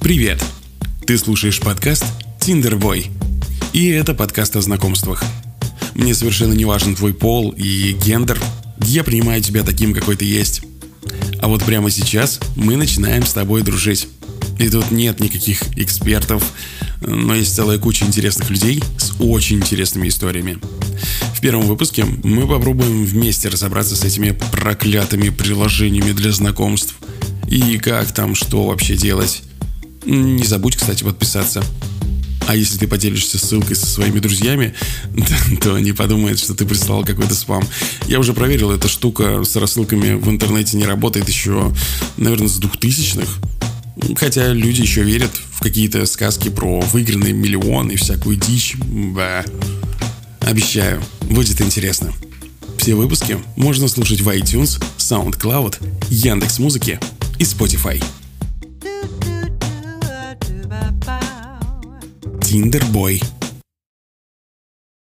Привет! Ты слушаешь подкаст «Тиндербой». И это подкаст о знакомствах. Мне совершенно не важен твой пол и гендер. Я принимаю тебя таким, какой ты есть. А вот прямо сейчас мы начинаем с тобой дружить. И тут нет никаких экспертов, но есть целая куча интересных людей с очень интересными историями. В первом выпуске мы попробуем вместе разобраться с этими проклятыми приложениями для знакомств. И как там, что вообще делать. Не забудь, кстати, подписаться. А если ты поделишься ссылкой со своими друзьями, то они подумают, что ты прислал какой-то спам. Я уже проверил, эта штука с рассылками в интернете не работает еще, наверное, с двухтысячных. Хотя люди еще верят в какие-то сказки про выигранные миллионы и всякую дичь. Ба. Обещаю, будет интересно. Все выпуски можно слушать в iTunes, SoundCloud, Яндекс.Музыке и Spotify. Тиндербой.